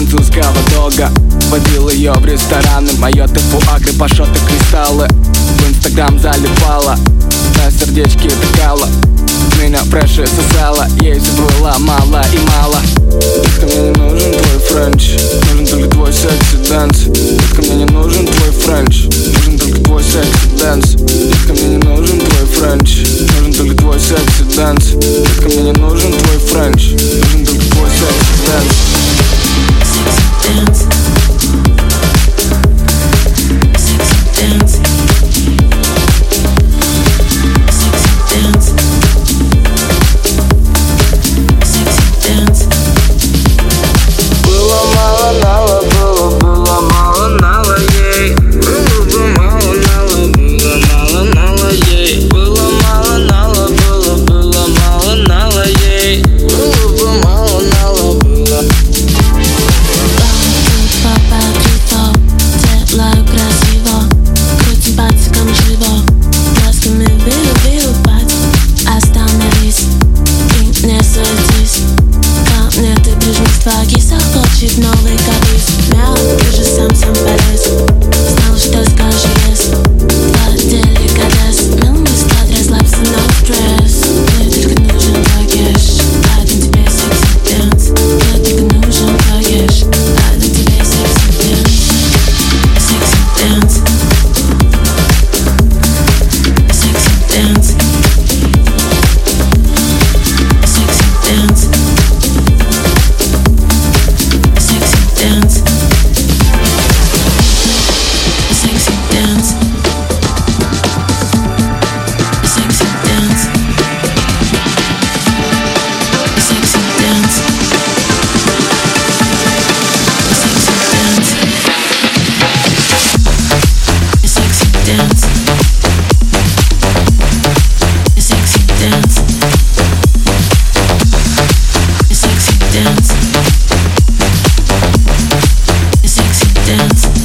французского дога Водил ее в рестораны. Мое фуа-гры, пашоты, кристаллы В инстаграм залипала На сердечке тыкала Меня фреши сосала. Ей все было мало и мало. Детка, мне не нужен твой френч. Нужен только твой sexy dance. Детка, мне не нужен твой френч. Нужен только твой sexy dance. Детка, мне не нужен твой френч. Нужен только твой секси night